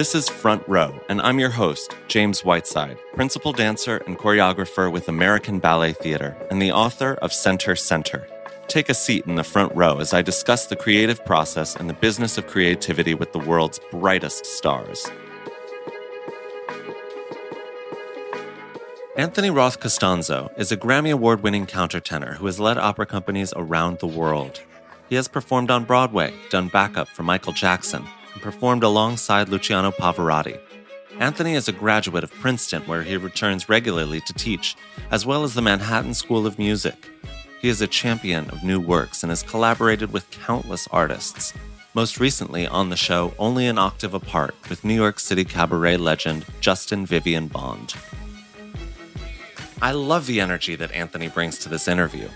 This is Front Row, and I'm your host, James Whiteside, principal dancer and choreographer with American Ballet Theater and the author of Center Center. Take a seat in the front row as I discuss the creative process and the business of creativity with the world's brightest stars. Anthony Roth Costanzo is a Grammy Award winning countertenor who has led opera companies around the world. He has performed on Broadway, done backup for Michael Jackson, and performed alongside Luciano Pavarotti. Anthony is a graduate of Princeton, where he returns regularly to teach, as well as the Manhattan School of Music. He is a champion of new works and has collaborated with countless artists, most recently on the show Only an Octave Apart with New York City cabaret legend Justin Vivian Bond. I love the energy that Anthony brings to this interview.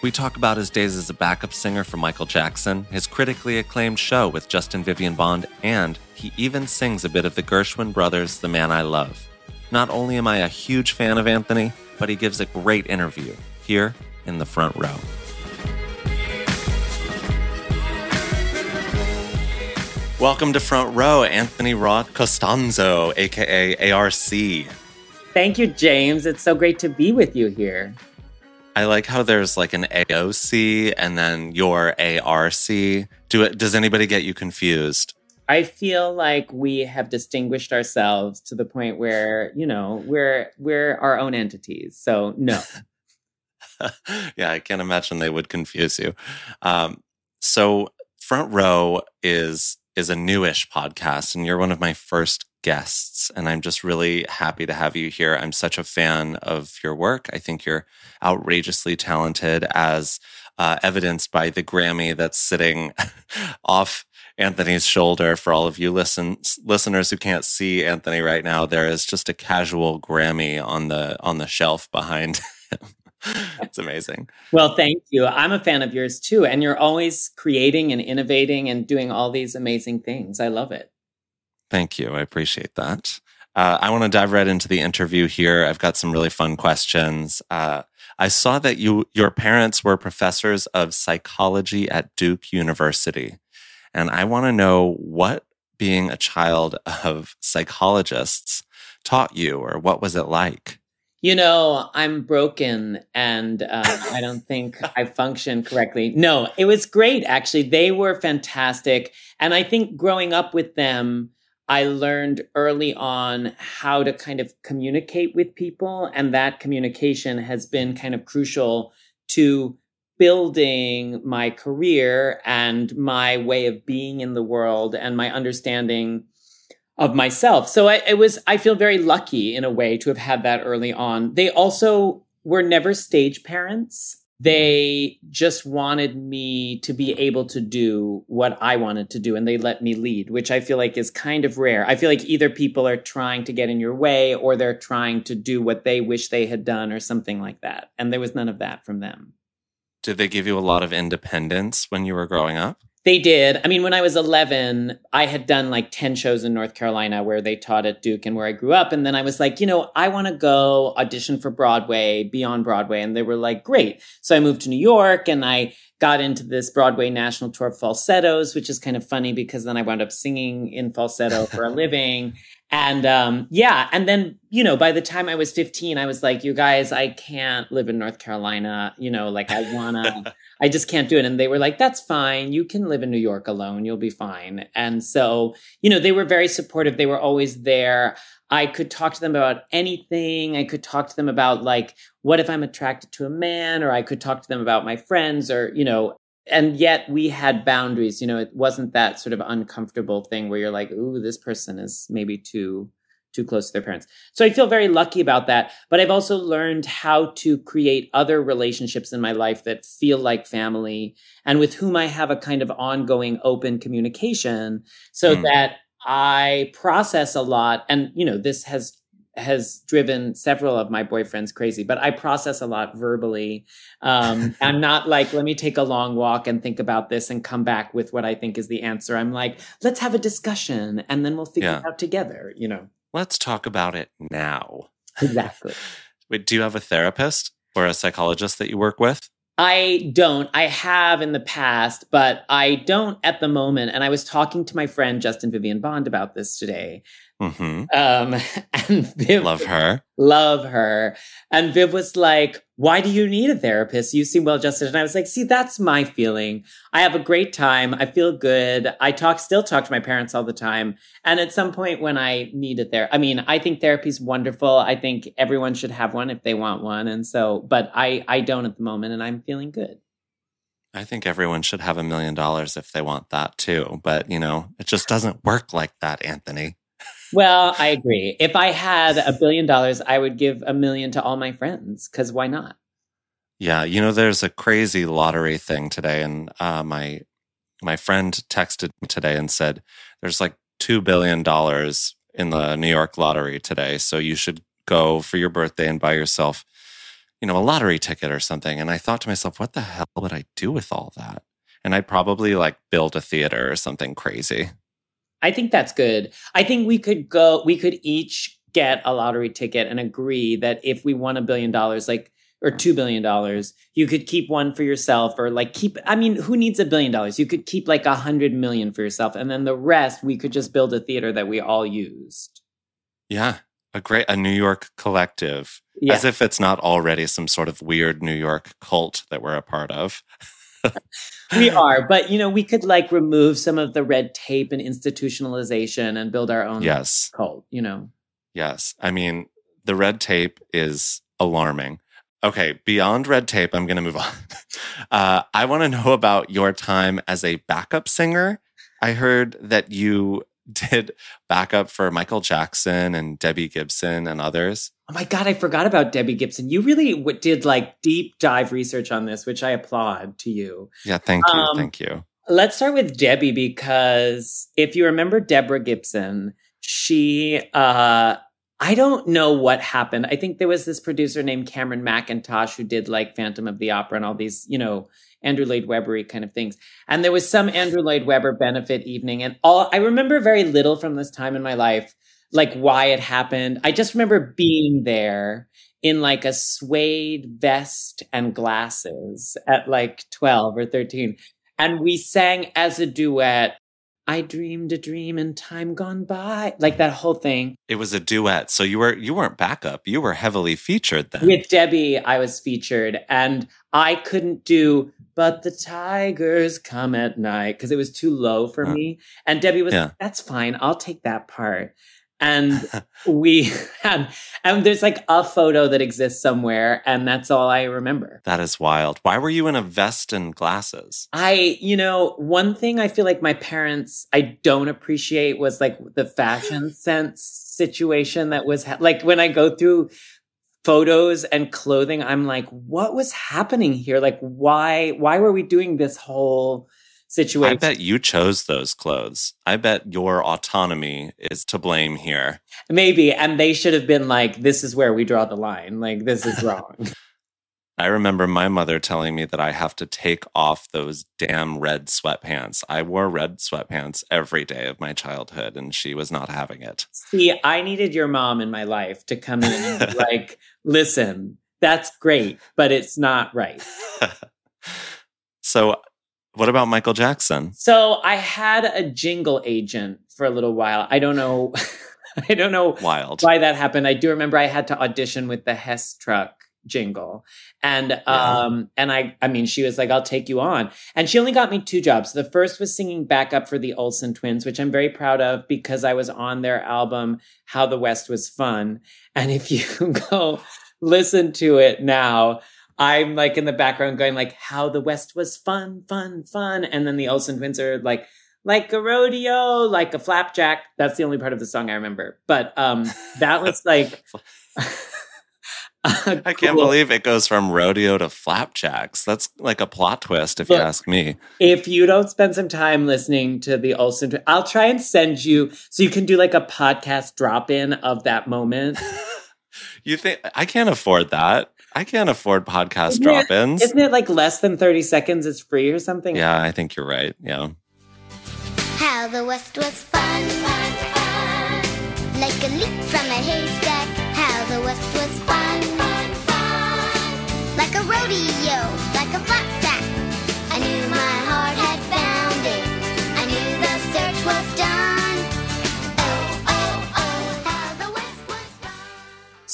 We talk about his days as a backup singer for Michael Jackson, his critically acclaimed show with Justin Vivian Bond, and he even sings a bit of the Gershwin brothers' The Man I Love. Not only am I a huge fan of Anthony, but he gives a great interview here in the front row. Welcome to Front Row, Anthony Roth Costanzo, aka ARC. Thank you, James. It's so great to be with you here. I like how there's like an AOC and then your ARC. Do it does anybody get you confused? I feel like we have distinguished ourselves to the point where, you know, we're we're our own entities. So no. yeah, I can't imagine they would confuse you. Um, so Front Row is is a newish podcast, and you're one of my first guests. And I'm just really happy to have you here. I'm such a fan of your work. I think you're outrageously talented, as uh, evidenced by the Grammy that's sitting off Anthony's shoulder. For all of you listen listeners who can't see Anthony right now, there is just a casual Grammy on the on the shelf behind him. it's amazing. Well, thank you. I'm a fan of yours too. And you're always creating and innovating and doing all these amazing things. I love it. Thank you. I appreciate that. Uh, I want to dive right into the interview here. I've got some really fun questions. Uh, I saw that you your parents were professors of psychology at Duke University, and I want to know what being a child of psychologists taught you, or what was it like? you know, I'm broken and uh, I don't think I function correctly. No, it was great, actually. They were fantastic. And I think growing up with them, I learned early on how to kind of communicate with people. And that communication has been kind of crucial to building my career and my way of being in the world and my understanding of myself. So I, it was, I feel very lucky in a way to have had that early on. They also were never stage parents. They just wanted me to be able to do what I wanted to do and they let me lead, which I feel like is kind of rare. I feel like either people are trying to get in your way or they're trying to do what they wish they had done or something like that. And there was none of that from them. Did they give you a lot of independence when you were growing up? They did. I mean, when I was 11, I had done like 10 shows in North Carolina where they taught at Duke and where I grew up. And then I was like, you know, I want to go audition for Broadway, be on Broadway. And they were like, great. So I moved to New York and I got into this Broadway national tour of falsettos, which is kind of funny because then I wound up singing in falsetto for a living. And um, yeah, and then, you know, by the time I was 15, I was like, you guys, I can't live in North Carolina. You know, like I wanna, I just can't do it. And they were like, that's fine. You can live in New York alone. You'll be fine. And so, you know, they were very supportive. They were always there. I could talk to them about anything. I could talk to them about like, what if I'm attracted to a man? Or I could talk to them about my friends or, you know, and yet we had boundaries you know it wasn't that sort of uncomfortable thing where you're like ooh this person is maybe too too close to their parents so i feel very lucky about that but i've also learned how to create other relationships in my life that feel like family and with whom i have a kind of ongoing open communication so mm. that i process a lot and you know this has has driven several of my boyfriends crazy, but I process a lot verbally. Um, I'm not like, let me take a long walk and think about this and come back with what I think is the answer. I'm like, let's have a discussion and then we'll figure yeah. it out together, you know? Let's talk about it now. Exactly. Wait, do you have a therapist or a psychologist that you work with? I don't. I have in the past, but I don't at the moment. And I was talking to my friend Justin Vivian Bond about this today. Mm-hmm. Um, and Viv, Love her. love her. And Viv was like, Why do you need a therapist? You seem well adjusted. And I was like, See, that's my feeling. I have a great time. I feel good. I talk, still talk to my parents all the time. And at some point when I need a there, I mean, I think therapy's wonderful. I think everyone should have one if they want one. And so, but I, I don't at the moment and I'm feeling good. I think everyone should have a million dollars if they want that too. But, you know, it just doesn't work like that, Anthony. Well, I agree. If I had a billion dollars, I would give a million to all my friends because why not? Yeah, you know, there's a crazy lottery thing today, and uh, my my friend texted me today and said there's like two billion dollars in the New York lottery today, so you should go for your birthday and buy yourself, you know, a lottery ticket or something. And I thought to myself, what the hell would I do with all that? And I'd probably like build a theater or something crazy. I think that's good. I think we could go, we could each get a lottery ticket and agree that if we won a billion dollars, like, or two billion dollars, you could keep one for yourself or like keep, I mean, who needs a billion dollars? You could keep like a hundred million for yourself. And then the rest, we could just build a theater that we all used. Yeah, a great a New York collective, Yeah. as if it's not already some sort of weird New York cult that we're a part of. we are, but you know, we could like remove some of the red tape and institutionalization and build our own Yes, cult, you know. yes. I mean, the red tape is alarming. Okay, beyond red tape, I'm going to move on. Uh, I want to know about your time as a backup singer. I heard that you did backup for Michael Jackson and Debbie Gibson and others. Oh my God, I forgot about Debbie Gibson. You really w- did like deep dive research on this, which I applaud to you. Yeah, thank you. Um, thank you. Let's start with Debbie because if you remember Deborah Gibson, she, uh, I don't know what happened. I think there was this producer named Cameron Mackintosh who did like Phantom of the Opera and all these, you know, Andrew Lloyd Webbery kind of things. And there was some Andrew Lloyd Webber benefit evening. And all I remember very little from this time in my life, like why it happened. I just remember being there in like a suede vest and glasses at like 12 or 13. And we sang as a duet, I dreamed a dream in time gone by, like that whole thing. It was a duet, so you were you weren't backup. You were heavily featured then. With Debbie, I was featured, and I couldn't do "But the Tigers Come at Night" because it was too low for Huh. me. And Debbie was, Yeah. like, "That's fine, I'll take that part." And we had, and there's like a photo that exists somewhere, and that's all I remember. that is wild. Why were you in a vest and glasses? I, you know, one thing I feel like my parents I don't appreciate was like the fashion sense situation that was ha- like when I go through photos and clothing I'm like what was happening here? Like why why were we doing this whole situation? I bet you chose those clothes. I bet your autonomy is to blame here. Maybe and they should have been like this is where we draw the line. Like this is wrong. I remember my mother telling me that I have to take off those damn red sweatpants. I wore red sweatpants every day of my childhood, and she was not having it. See, I needed your mom in my life to come in and like, listen, that's great, but it's not right. so, what about Michael Jackson? So I had a jingle agent for a little while. I don't know. I don't know Wild. why that happened. I do remember I had to audition with the Hess truck jingle. And um and I I mean she was like I'll take you on. And she only got me two jobs. The first was singing backup for the Olsen twins, which I'm very proud of because I was on their album How the West Was Fun. And if you go listen to it now, I'm like in the background going like how the West was fun, fun, fun. And then the Olsen twins are like like a rodeo, like a flapjack. That's the only part of the song I remember. But um that was like I can't believe it goes from rodeo to flapjacks. That's like a plot twist, if you ask me. If you don't spend some time listening to the Olsen, twi- I'll try and send you so you can do like a podcast drop in of that moment. You think I can't afford that? I can't afford podcast Isn't drop ins. Isn't it like less than 30 seconds? It's free or something? Yeah, I think you're right. Yeah. How the West was fun, fun, fun. Like a leap from a haystack. How the West was fun,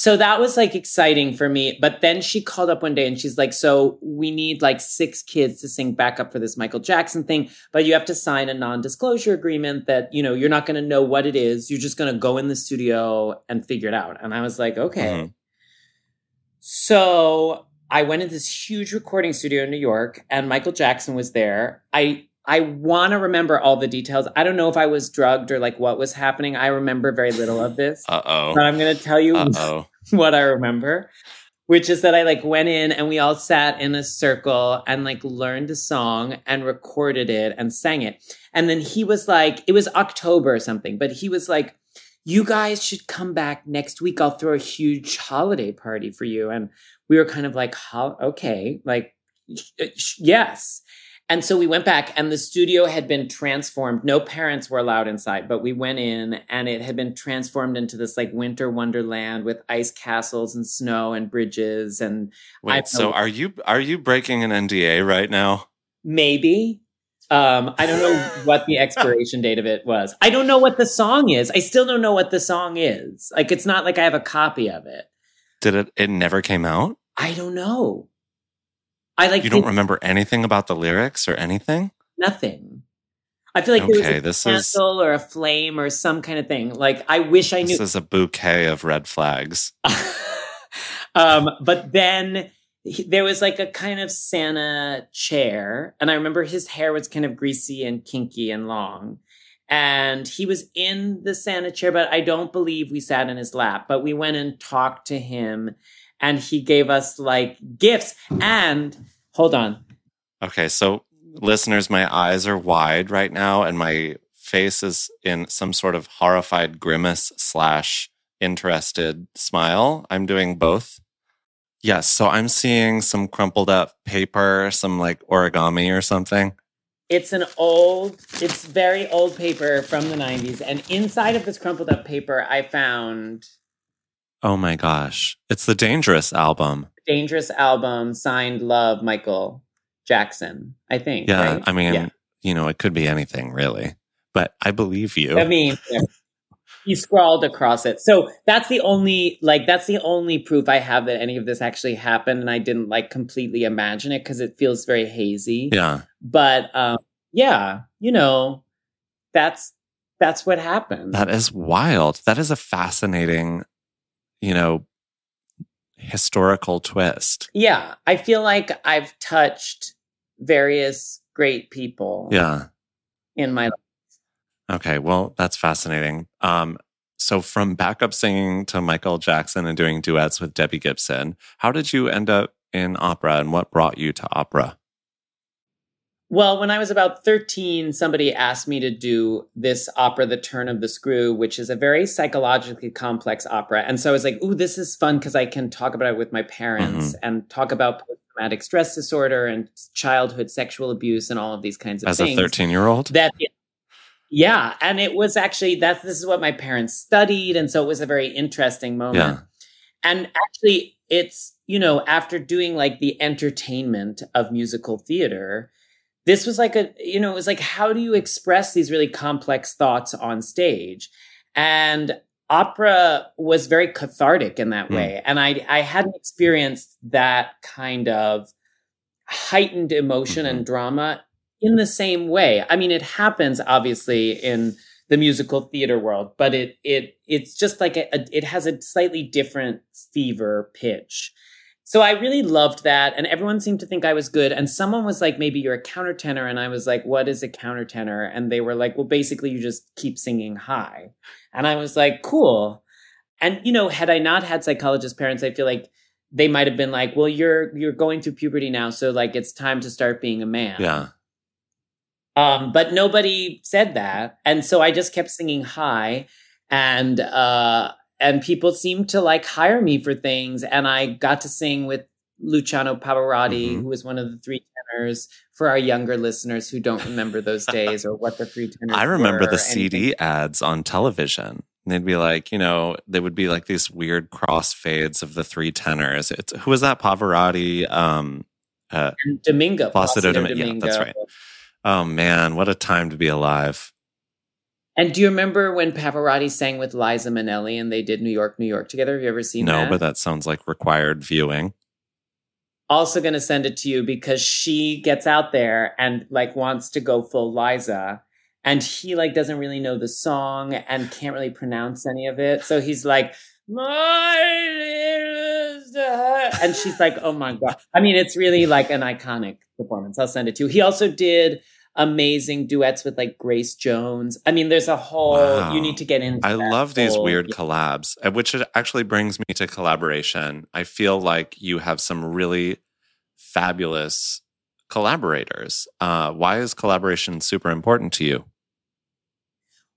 so that was like exciting for me. But then she called up one day and she's like, So we need like six kids to sing backup for this Michael Jackson thing, but you have to sign a non disclosure agreement that, you know, you're not going to know what it is. You're just going to go in the studio and figure it out. And I was like, Okay. Mhm. So I went into this huge recording studio in New York and Michael Jackson was there. I I want to remember all the details. I don't know if I was drugged or like what was happening. I remember very little of this. Uh oh. But I'm going to tell you Uh oh. what I remember, which is that I like went in and we all sat in a circle and like learned a song and recorded it and sang it. And then he was like, it was October or something, but he was like, you guys should come back next week. I'll throw a huge holiday party for you. And we were kind of like, "Hol- okay, like, uh, yes. And so we went back, and the studio had been transformed. No parents were allowed inside, but we went in, and it had been transformed into this like winter wonderland with ice castles and snow and bridges. And Wait, so are you are you breaking an NDA right now? maybe, um, I don't know what the expiration date of it was. I don't know what the song is. I still don't know what the song is. Like, it's not like I have a copy of it. Did it? It never came out. I don't know. I like You don't remember anything about the lyrics or anything? nothing. I feel like there was a this is- candle or a flame or some kind of thing. Like I wish I knew. This is a bouquet of red flags. um, but then he- there was like a kind of Santa chair, and I remember his hair was kind of greasy and kinky and long. And he was in the Santa chair, but I don't believe we sat in his lap. But we went and talked to him, and he gave us like gifts. And hold on, Okay, so listeners, my eyes are wide right now, and my face is in some sort of horrified grimace slash interested smile. I'm doing both. Yes, so I'm seeing some crumpled up paper, some like origami or something. It's an old, it's very old paper from the 90s. And inside of this crumpled up paper, I found Oh my gosh. It's the Dangerous album. Dangerous album signed Love Michael Jackson, I think. Yeah, right? I mean, Yeah. you know, it could be anything really, but I believe you. I mean, yeah. he scrawled across it. So that's the only, like, that's the only proof I have that any of this actually happened. And I didn't like completely imagine it because it feels very hazy. yeah. But um, yeah, you know, that's that's what happened. That is wild. That is a fascinating, you know, historical twist. yeah, I feel like I've touched various great people Yeah. in my life. Okay. Well, that's fascinating. Um, so from backup singing to Michael Jackson and doing duets with Debbie Gibson, how did you end up in opera and what brought you to opera? Well, when I was about 13, somebody asked me to do this opera, The Turn of the Screw, which is a very psychologically complex opera. And so I was like, ooh, this is fun because I can talk about it with my parents mm-hmm. and talk about post traumatic stress disorder and childhood sexual abuse and all of these kinds of things. As a 13 year old? that yeah and it was actually that this is what my parents studied and so it was a very interesting moment Yeah. and actually it's you know after doing like the entertainment of musical theater this was like a you know it was like how do you express these really complex thoughts on stage? And opera was very cathartic in that Hmm. way. And i i hadn't experienced that kind of heightened emotion and drama in the same way. I mean it happens obviously in the musical theater world but it it it's just like a, a- it has a slightly different fever pitch so i really loved that and everyone seemed to think i was good and someone was like maybe you're a countertenor and i was like what is a countertenor? And they were like well basically you just keep singing high. And i was like cool. And you know had i not had psychologist parents i feel like they might have been like well you're you're going through puberty now so like it's time to start being a man. Yeah. um, but nobody said that, and so I just kept singing high, and uh, and people seemed to like hire me for things, and I got to sing with Luciano Pavarotti, Mhm. who was one of the three tenors. For our younger listeners who don't remember those days or what the three tenors, I remember the anything. CD ads on television. And they'd be like, you know, they would be like these weird cross fades of the three tenors. It's who was that? Pavarotti. Um, uh, Domingo, Placido Placido Domi- yeah, that's right. Oh man, what a time to be alive. And do you remember when Pavarotti sang with Liza Minnelli and they did New York, New York together? Have you ever seen no, that? No, but that sounds like required viewing. also going to send it to you because she gets out there and like wants to go full Liza and he like doesn't really know the song and can't really pronounce any of it. So he's like, and she's like, oh my God. I mean, it's really like an iconic performance. I'll send it to you. He also did amazing duets with like Grace Jones. I mean, there's a whole, Wow. you need to get into I love these whole- weird collabs, uh, which it actually brings me to collaboration. I feel like you have some really fabulous collaborators. Uh, why is collaboration super important to you?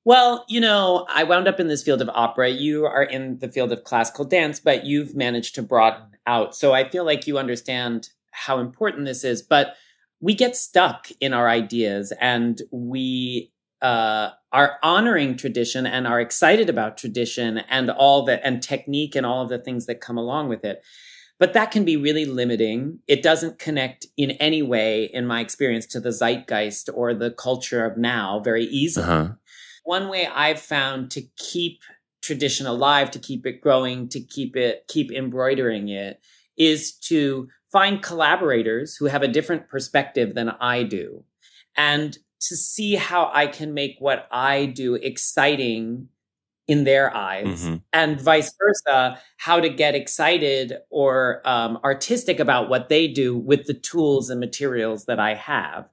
Well, you know, I wound up in this field of opera. You are in the field of classical dance, but you've managed to broaden out. So I feel like you understand how important this is. But we get stuck in our ideas and we uh, are honoring tradition and are excited about tradition and all that and technique and all of the things that come along with it. But that can be really limiting. It doesn't connect in any way, in my experience, to the zeitgeist or the culture of now very easily Uh-huh. one way I've found to keep tradition alive, to keep it growing, to keep it keep embroidering it is to find collaborators who have a different perspective than I do and to see how I can make what I do exciting in their eyes Mhm. and vice versa how to get excited or um, artistic about what they do with the tools and materials that i have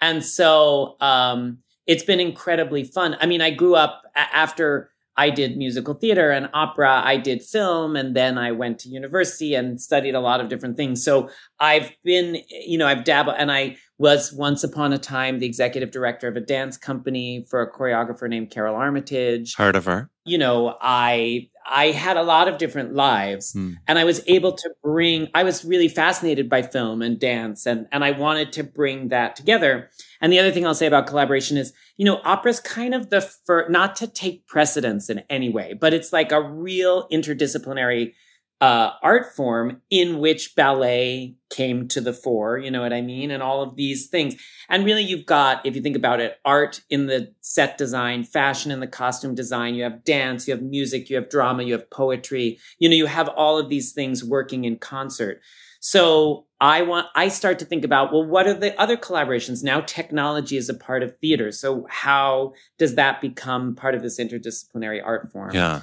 and so um, it's been incredibly fun i mean i grew up a- after i did musical theater and opera i did film and then i went to university and studied a lot of different things so i've been you know i've dabbled and i was once upon a time the executive director of a dance company for a choreographer named Karole Armitage Heard of her? you know i i had a lot of different lives Hmm. and i was able to bring i was really fascinated by film and dance and and i wanted to bring that together and the other thing i'll say about collaboration is you know opera's kind of the first not to take precedence in any way but it's like a real interdisciplinary uh, art form in which ballet came to the fore, you know what I mean? And all of these things. And really, you've got, if you think about it, art in the set design, fashion in the costume design, you have dance, you have music, you have drama, you have poetry. You know, you have all of these things working in concert. So I want, I start to think about, well, what are the other collaborations? Now technology is a part of theater. So how does that become part of this interdisciplinary art form? Yeah.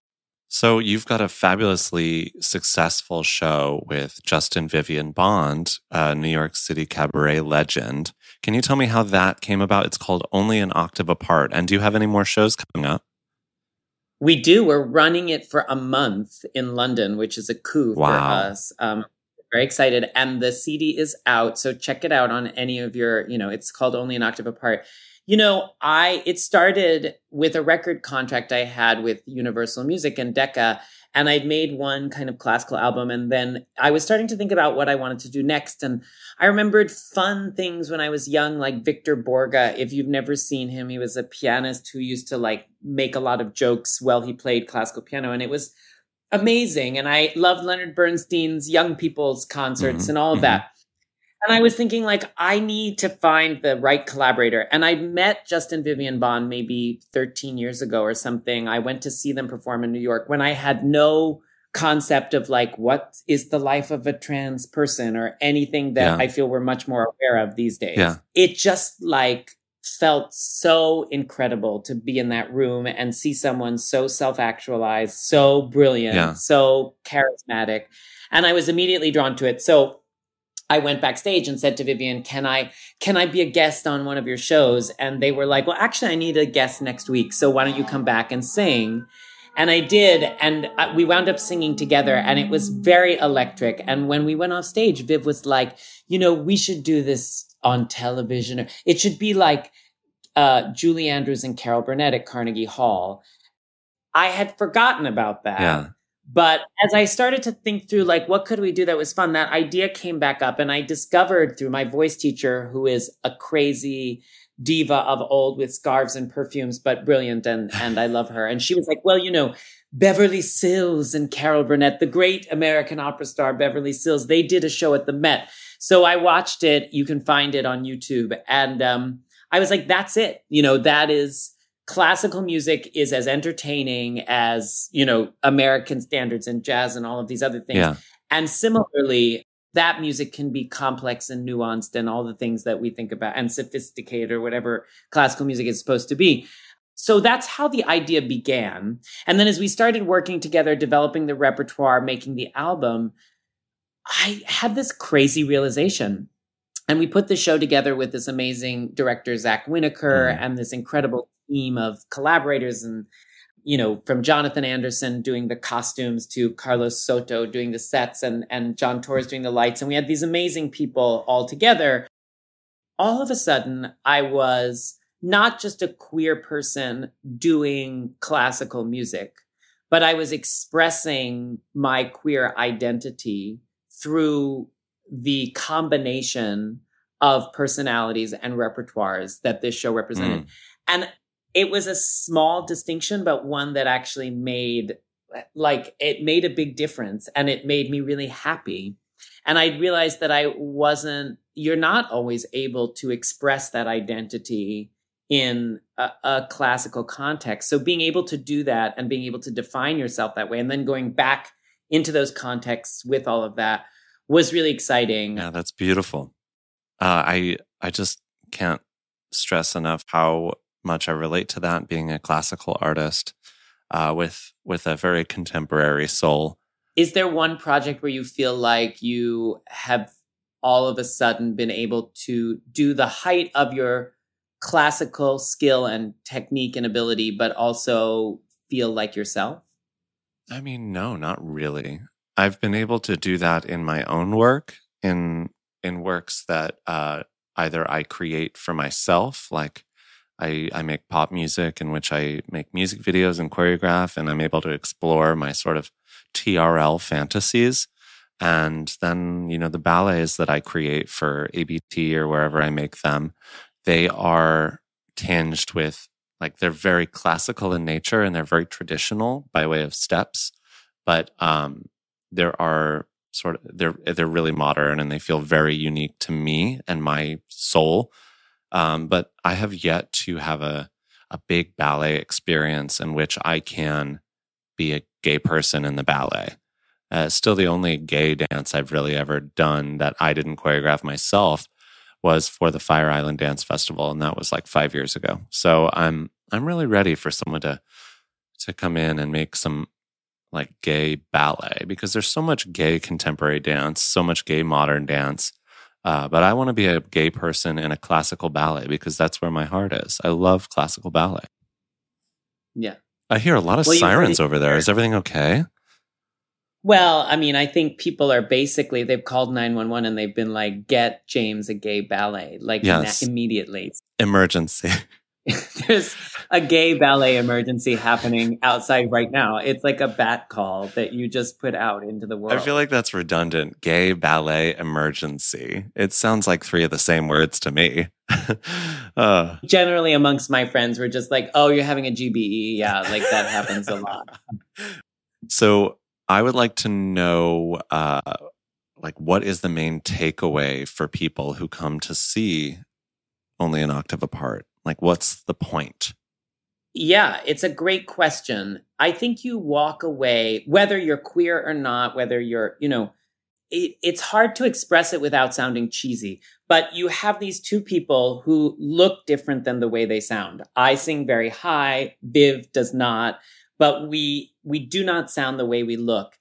So you've got a fabulously successful show with Justin Vivian Bond, a New York City cabaret legend. Can you tell me how that came about? It's called Only an Octave Apart. And do you have any more shows coming up? We do. We're running it for a month in London, which is a coup for Wow. us. Um, very excited. And the CD is out. So check it out on any of your, you know, it's called Only an Octave Apart. You know, I, it started with a record contract I had with Universal Music and Decca. And I'd made one kind of classical album. And then I was starting to think about what I wanted to do next. And I remembered fun things when I was young, like Victor Borge. If you've never seen him, he was a pianist who used to like make a lot of jokes while he played classical piano. And it was amazing. And I loved Leonard Bernstein's young people's concerts Mhm, and all of mhm. that. And I was thinking, like, I need to find the right collaborator. And I met Justin Vivian Bond maybe 13 years ago or something. I went to see them perform in New York when I had no concept of like what is the life of a trans person or anything that Yeah. I feel we're much more aware of these days. Yeah. It just like felt so incredible to be in that room and see someone so self-actualized, so brilliant, Yeah. so charismatic. And I was immediately drawn to it. So I went backstage and said to Vivian, "Can I can I be a guest on one of your shows?" And they were like, "Well, actually I need a guest next week. So why don't you come back and sing?" And I did, and we wound up singing together, and it was very electric. And when we went off stage, Viv was like, "You know, we should do this on television. It should be like uh, Julie Andrews and Carol Burnett at Carnegie Hall. I had forgotten about that. Yeah. But as I started to think through, like, what could we do that was fun, that idea came back up. And I discovered through my voice teacher, who is a crazy diva of old with scarves and perfumes, but brilliant. And, and I love her. And she was like, well, you know, Beverly Sills and Carol Burnett, the great American opera star Beverly Sills, they did a show at the Met. So I watched it. You can find it on YouTube. And um, I was like, that's it. You know, that is classical music is as entertaining as, you know, American standards and jazz and all of these other things. Yeah. And similarly, that music can be complex and nuanced and all the things that we think about and sophisticated or whatever classical music is supposed to be. So that's how the idea began. And then as we started working together, developing the repertoire, making the album, I had this crazy realization. And we put the show together with this amazing director, Zack Winokur, Mhm. and this incredible team of collaborators and you know, from Jonathan Anderson doing the costumes to Carlos Soto doing the sets and, and John Torres doing the lights. And we had these amazing people all together. All of a sudden, I was not just a queer person doing classical music, but I was expressing my queer identity through the combination of personalities and repertoires that this show represented. Hmm. And it was a small distinction, but one that actually made like it made a big difference and it made me really happy. And I realized that I wasn't, you're not always able to express that identity in a, a classical context. So being able to do that and being able to define yourself that way and then going back into those contexts with all of that was really exciting. Yeah, that's beautiful. Uh, I I just can't stress enough how much I relate to that being a classical artist uh, with with a very contemporary soul. Is there one project where you feel like you have all of a sudden been able to do the height of your classical skill and technique and ability, but also feel like yourself? I mean, no, not really. I've been able to do that in my own work, in in works that uh, either I create for myself, like I, I make pop music in which I make music videos and choreograph, and I'm able to explore my sort of TRL fantasies. And then, you know, the ballets that I create for ABT or wherever I make them, they are tinged with like they're very classical in nature and they're very traditional by way of steps. But um, there are sort of they're they're really modern and they feel very unique to me and my soul. Um, but I have yet to have a a big ballet experience in which I can be a gay person in the ballet. Uh, still, the only gay dance I've really ever done that I didn't choreograph myself was for the Fire Island Dance Festival, and that was like five years ago. So I'm I'm really ready for someone to to come in and make some like gay ballet because there's so much gay contemporary dance, so much gay modern dance. Uh, but I want to be a gay person in a classical ballet because that's where my heart is. I love classical ballet. Yeah. I hear a lot of Well, sirens over there. Is everything okay? Well, I mean, I think people are basically they've called 911 and they've been like, get James a gay ballet, like Yes. na- immediately. Emergency. There's a gay ballet emergency happening outside right now. It's like a bat call that you just put out into the world. I feel like that's redundant. Gay ballet emergency. It sounds like three of the same words to me. uh, generally amongst my friends, we're just like, oh, you're having a GBE. Yeah, like that happens a lot. so I would like to know, uh, like, what is the main takeaway for people who come to see only an octave apart? Like, what's the point? Yeah, it's a great question. I think you walk away, whether you're queer or not, whether you're, you know, it, it's hard to express it without sounding cheesy, but you have these two people who look different than the way they sound. I sing very high, Viv does not, but we, we do not sound the way we look.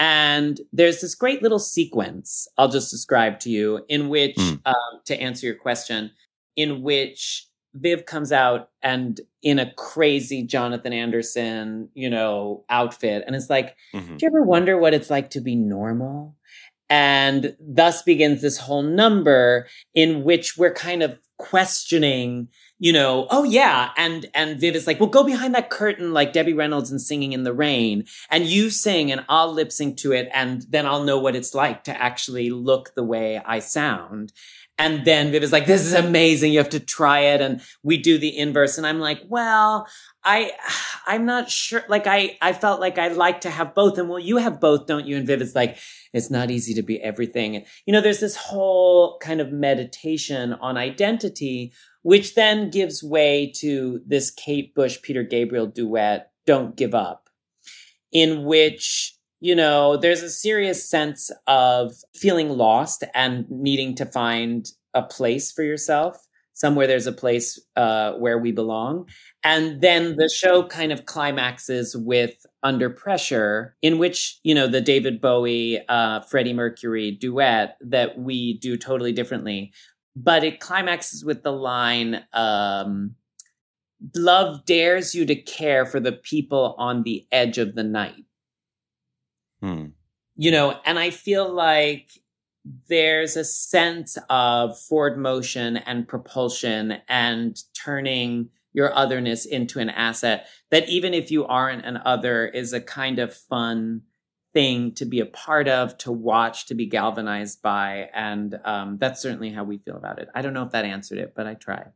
And there's this great little sequence I'll just describe to you in which, Mm. um, to answer your question, in which Viv comes out and in a crazy Jonathan Anderson, you know, outfit. And it's like, Mhm. do you ever wonder what it's like to be normal? And thus begins this whole number in which we're kind of questioning, you know, oh yeah. And, and Viv is like, well, go behind that curtain like Debbie Reynolds and singing in the rain and you sing and I'll lip sync to it. And then I'll know what it's like to actually look the way I sound. And then Viv is like, this is amazing. You have to try it. And we do the inverse. And I'm like, well, I, I'm not sure. Like I, I felt like I like to have both. And well, you have both, don't you? And Viv is like, it's not easy to be everything. And, you know, there's this whole kind of meditation on identity which then gives way to this Kate Bush, Peter Gabriel duet, Don't Give Up, in which, you know, there's a serious sense of feeling lost and needing to find a place for yourself, somewhere there's a place uh, where we belong. And then the show kind of climaxes with Under Pressure, in which, you know, the David Bowie, uh, Freddie Mercury duet that we do totally differently. But it climaxes with the line um, love dares you to care for the people on the edge of the night Hmm. you know and i feel like there's a sense of forward motion and propulsion and turning your otherness into an asset that even if you aren't an other is a kind of fun thing to be a part of, to watch, to be galvanized by. And um, that's certainly how we feel about it. I don't know if that answered it, but I tried.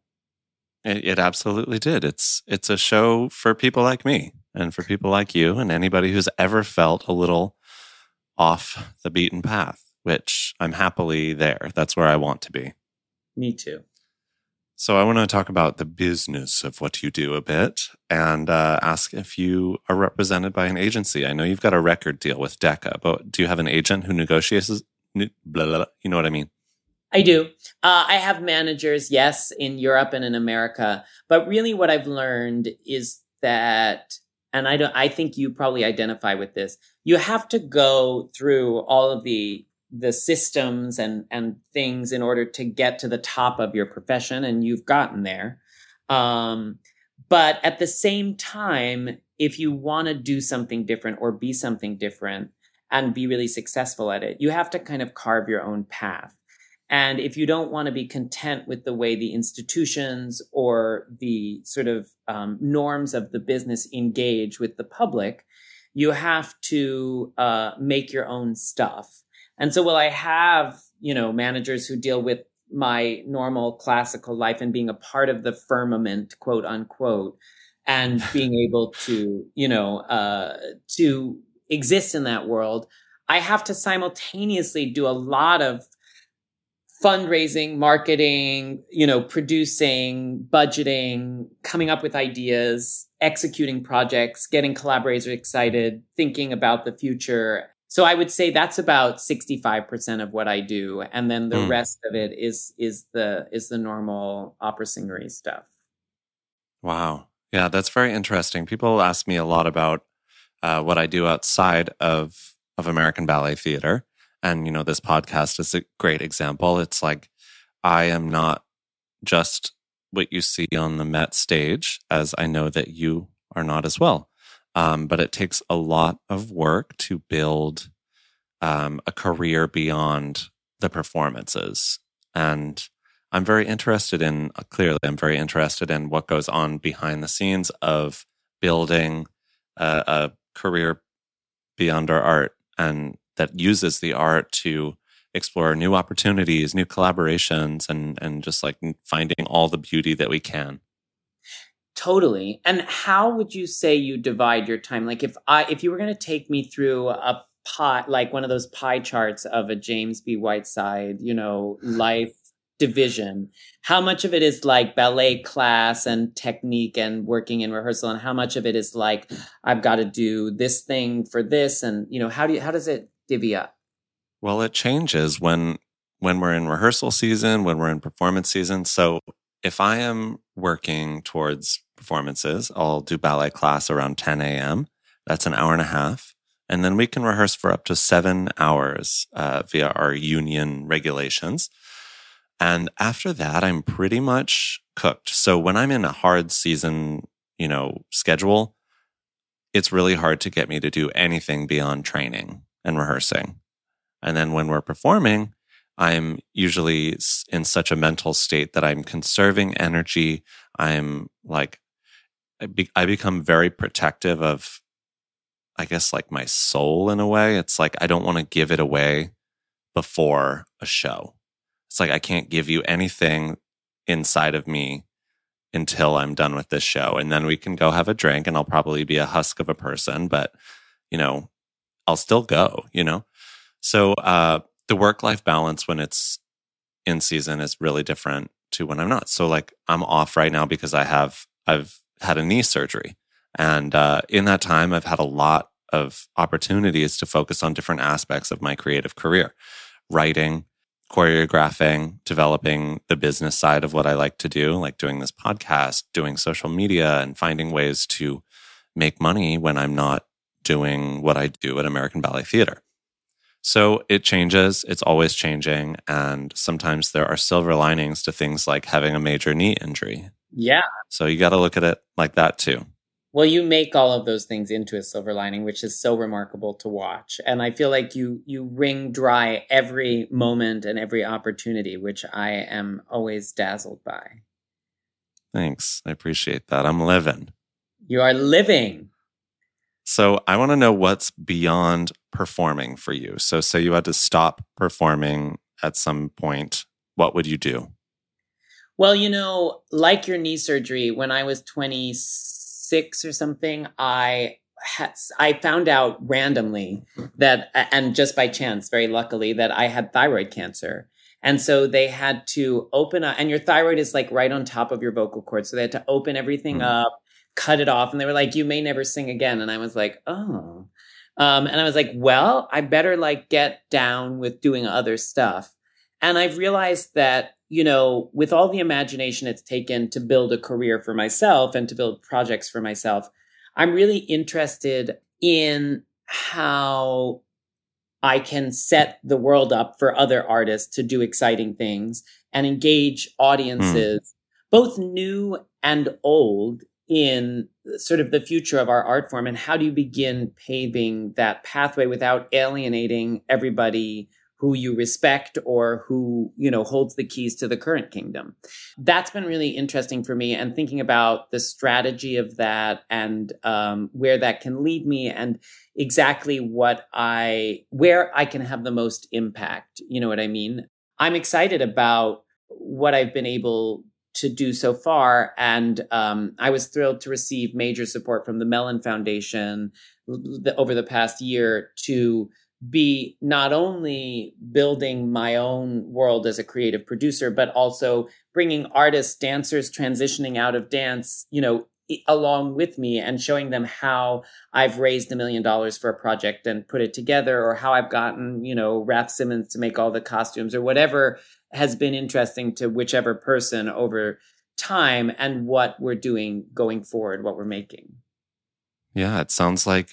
It, it absolutely did. It's it's a show for people like me and for people like you and anybody who's ever felt a little off the beaten path, which I'm happily there. That's where I want to be. Me too. So I want to talk about the business of what you do a bit and uh, ask if you are represented by an agency. I know you've got a record deal with Decca, but do you have an agent who negotiates? Blah, blah, blah, you know what I mean? I do. Uh, I have managers, yes, in Europe and in America. But really, what I've learned is that, and I don't. I think you probably identify with this. You have to go through all of the the systems and and things in order to get to the top of your profession and you've gotten there um, but at the same time if you want to do something different or be something different and be really successful at it you have to kind of carve your own path and if you don't want to be content with the way the institutions or the sort of um, norms of the business engage with the public you have to uh, make your own stuff and so will I have, you know, managers who deal with my normal classical life and being a part of the firmament, quote unquote, and being able to, you know, uh, to exist in that world. I have to simultaneously do a lot of fundraising, marketing, you know, producing, budgeting, coming up with ideas, executing projects, getting collaborators excited, thinking about the future so I would say that's about 65% of what I do. And then the mm. rest of it is is the is the normal opera singery stuff. Wow. Yeah, that's very interesting. People ask me a lot about uh, what I do outside of of American Ballet Theater. And you know, this podcast is a great example. It's like I am not just what you see on the Met stage, as I know that you are not as well. Um, but it takes a lot of work to build um, a career beyond the performances. And I'm very interested in, clearly, I'm very interested in what goes on behind the scenes of building a, a career beyond our art and that uses the art to explore new opportunities, new collaborations, and, and just like finding all the beauty that we can. Totally. And how would you say you divide your time? Like if I if you were going to take me through a pie like one of those pie charts of a James B. Whiteside, you know, life division, how much of it is like ballet class and technique and working in rehearsal and how much of it is like I've got to do this thing for this and you know, how do you how does it divvy up? Well, it changes when when we're in rehearsal season, when we're in performance season. So if I am working towards performances, I'll do ballet class around 10 a.m. That's an hour and a half. And then we can rehearse for up to seven hours uh, via our union regulations. And after that, I'm pretty much cooked. So when I'm in a hard season, you know, schedule, it's really hard to get me to do anything beyond training and rehearsing. And then when we're performing, I'm usually in such a mental state that I'm conserving energy. I'm like, I, be, I become very protective of, I guess, like my soul in a way. It's like I don't want to give it away before a show. It's like I can't give you anything inside of me until I'm done with this show. And then we can go have a drink and I'll probably be a husk of a person, but you know, I'll still go, you know? So, uh, the work life balance when it's in season is really different to when I'm not. So like I'm off right now because I have, I've had a knee surgery. And, uh, in that time, I've had a lot of opportunities to focus on different aspects of my creative career, writing, choreographing, developing the business side of what I like to do, like doing this podcast, doing social media, and finding ways to make money when I'm not doing what I do at American Ballet Theater. So it changes, it's always changing. And sometimes there are silver linings to things like having a major knee injury. Yeah. So you got to look at it like that too. Well, you make all of those things into a silver lining, which is so remarkable to watch. And I feel like you you wring dry every moment and every opportunity, which I am always dazzled by. Thanks. I appreciate that. I'm living. You are living. So I want to know what's beyond performing for you. So say you had to stop performing at some point, what would you do? Well, you know, like your knee surgery, when I was 26 or something, I had—I found out randomly that, and just by chance, very luckily, that I had thyroid cancer. And so they had to open up, and your thyroid is like right on top of your vocal cord. So they had to open everything mm. up, cut it off. And they were like, you may never sing again. And I was like, oh. Um, and I was like, well, I better like get down with doing other stuff. And I've realized that you know, with all the imagination it's taken to build a career for myself and to build projects for myself, I'm really interested in how I can set the world up for other artists to do exciting things and engage audiences, mm. both new and old, in sort of the future of our art form. And how do you begin paving that pathway without alienating everybody who you respect or who you know holds the keys to the current kingdom that's been really interesting for me and thinking about the strategy of that and um, where that can lead me and exactly what i where i can have the most impact you know what i mean i'm excited about what i've been able to do so far. And um, i was thrilled to receive major support from the mellon foundation over the past year to be not only building my own world as a creative producer, but also bringing artists, dancers transitioning out of dance, you know, along with me and showing them how I've raised a million dollars for a project and put it together, or how I've gotten, you know, Raf Simons to make all the costumes, or whatever has been interesting to whichever person over time and what we're doing going forward, what we're making. Yeah, it sounds like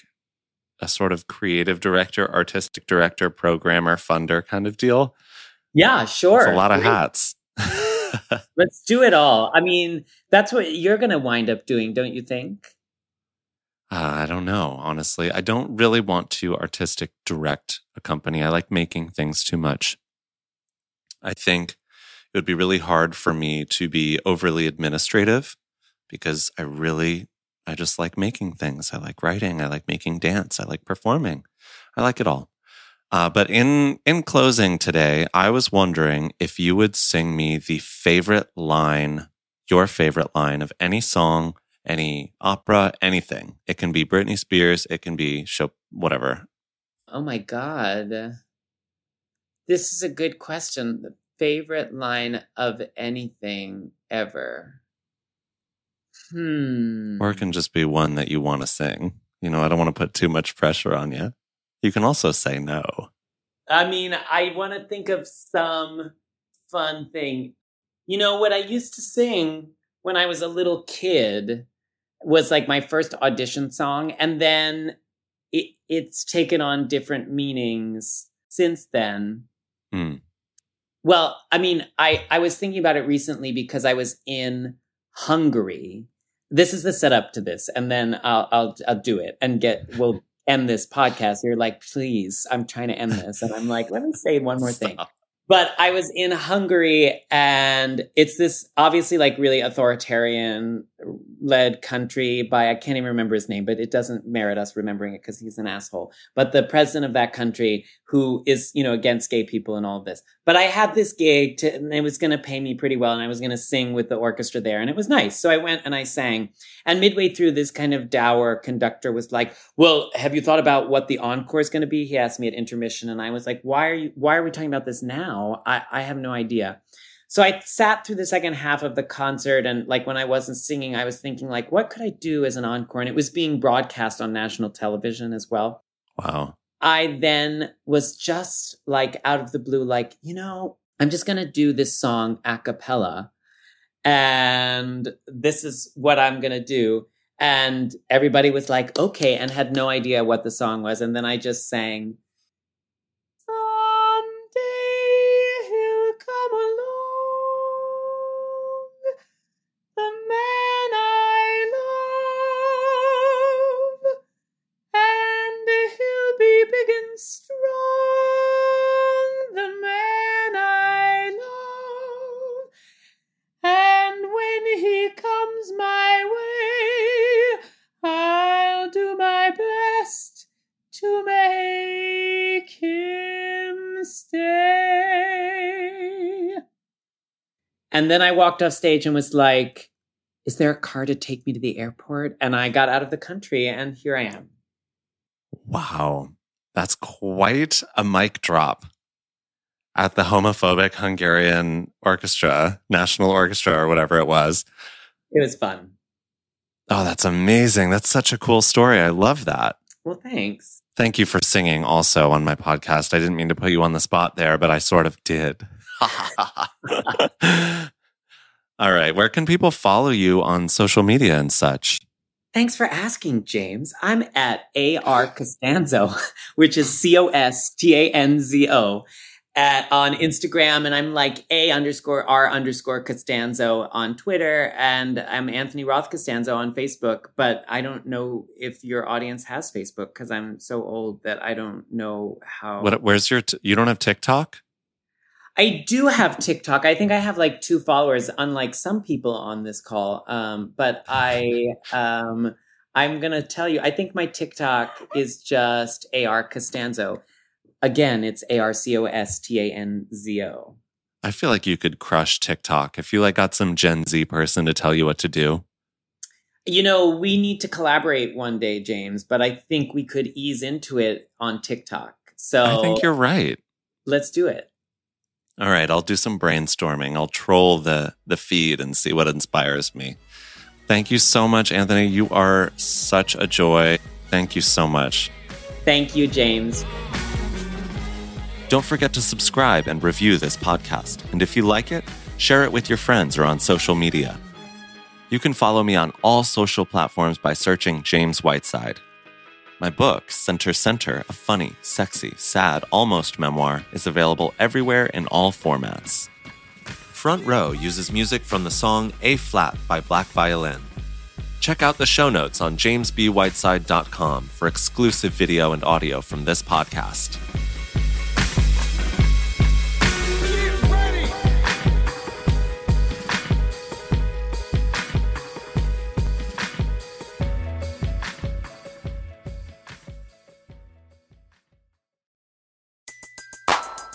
a sort of creative director, artistic director, programmer, funder kind of deal. Yeah, sure. It's a lot of hats. Let's do it all. I mean, that's what you're going to wind up doing, don't you think? Uh, I don't know, honestly. I don't really want to artistic direct a company. I like making things too much. I think it would be really hard for me to be overly administrative because I really I just like making things. I like writing. I like making dance. I like performing. I like it all. Uh, but in in closing today, I was wondering if you would sing me the favorite line, your favorite line of any song, any opera, anything. It can be Britney Spears. It can be show whatever. Oh my god, this is a good question. The favorite line of anything ever. Hmm. Or it can just be one that you want to sing. You know, I don't want to put too much pressure on you. You can also say no. I mean, I want to think of some fun thing. You know, what I used to sing when I was a little kid was like my first audition song. And then it, it's taken on different meanings since then. Hmm. Well, I mean, I, I was thinking about it recently because I was in Hungary. This is the setup to this, and then I'll I'll I'll do it and get we'll end this podcast. You're like, please, I'm trying to end this, and I'm like, let me say one more thing. but I was in Hungary and it's this obviously like really authoritarian led country by I can't even remember his name, but it doesn't merit us remembering it because he's an asshole. But the president of that country who is, you know, against gay people and all of this. But I had this gig to, and it was going to pay me pretty well and I was going to sing with the orchestra there and it was nice. So I went and I sang. And midway through this kind of dour conductor was like, "Well, have you thought about what the encore is going to be?" He asked me at intermission and I was like, "Why are you why are we talking about this now? I I have no idea." So I sat through the second half of the concert and like when I wasn't singing, I was thinking like, what could I do as an encore? And it was being broadcast on national television as well. Wow. I then was just like out of the blue, like, you know, I'm just going to do this song a cappella. And this is what I'm going to do. And everybody was like, okay, and had no idea what the song was. And then I just sang, And then I walked off stage and was like, Is there a car to take me to the airport? And I got out of the country, and here I am. Wow. That's quite a mic drop at the homophobic Hungarian orchestra, national orchestra, or whatever it was. It was fun. Oh, that's amazing. That's such a cool story. I love that. Well, thanks. Thank you for singing also on my podcast. I didn't mean to put you on the spot there, but I sort of did. All right. Where can people follow you on social media and such? Thanks for asking, James. I'm at AR Costanzo, which is C O S T A N Z O at on Instagram, and I'm like A underscore R underscore Costanzo on Twitter, and I'm Anthony Roth Costanzo on Facebook. But I don't know if your audience has Facebook because I'm so old that I don't know how. What, where's your, t- you don't have TikTok? I do have TikTok. I think I have like two followers, unlike some people on this call. Um, but I, um, I'm gonna tell you, I think my TikTok is just AR Costanzo. Again, it's A R C O S T A N Z O. I feel like you could crush TikTok if you like got some Gen Z person to tell you what to do. You know, we need to collaborate one day, James, but I think we could ease into it on TikTok. So I think you're right. let's do it. All right, I'll do some brainstorming. I'll troll the the feed and see what inspires me. Thank you so much, Anthony. You are such a joy. Thank you so much. Thank you, James. Don't forget to subscribe and review this podcast. And if you like it, share it with your friends or on social media. You can follow me on all social platforms by searching James Whiteside. My book, Center Center, a funny, sexy, sad, almost memoir, is available everywhere in all formats. Front Row uses music from the song A Flat by Black Violin. Check out the show notes on jamesbwhiteside.com for exclusive video and audio from this podcast.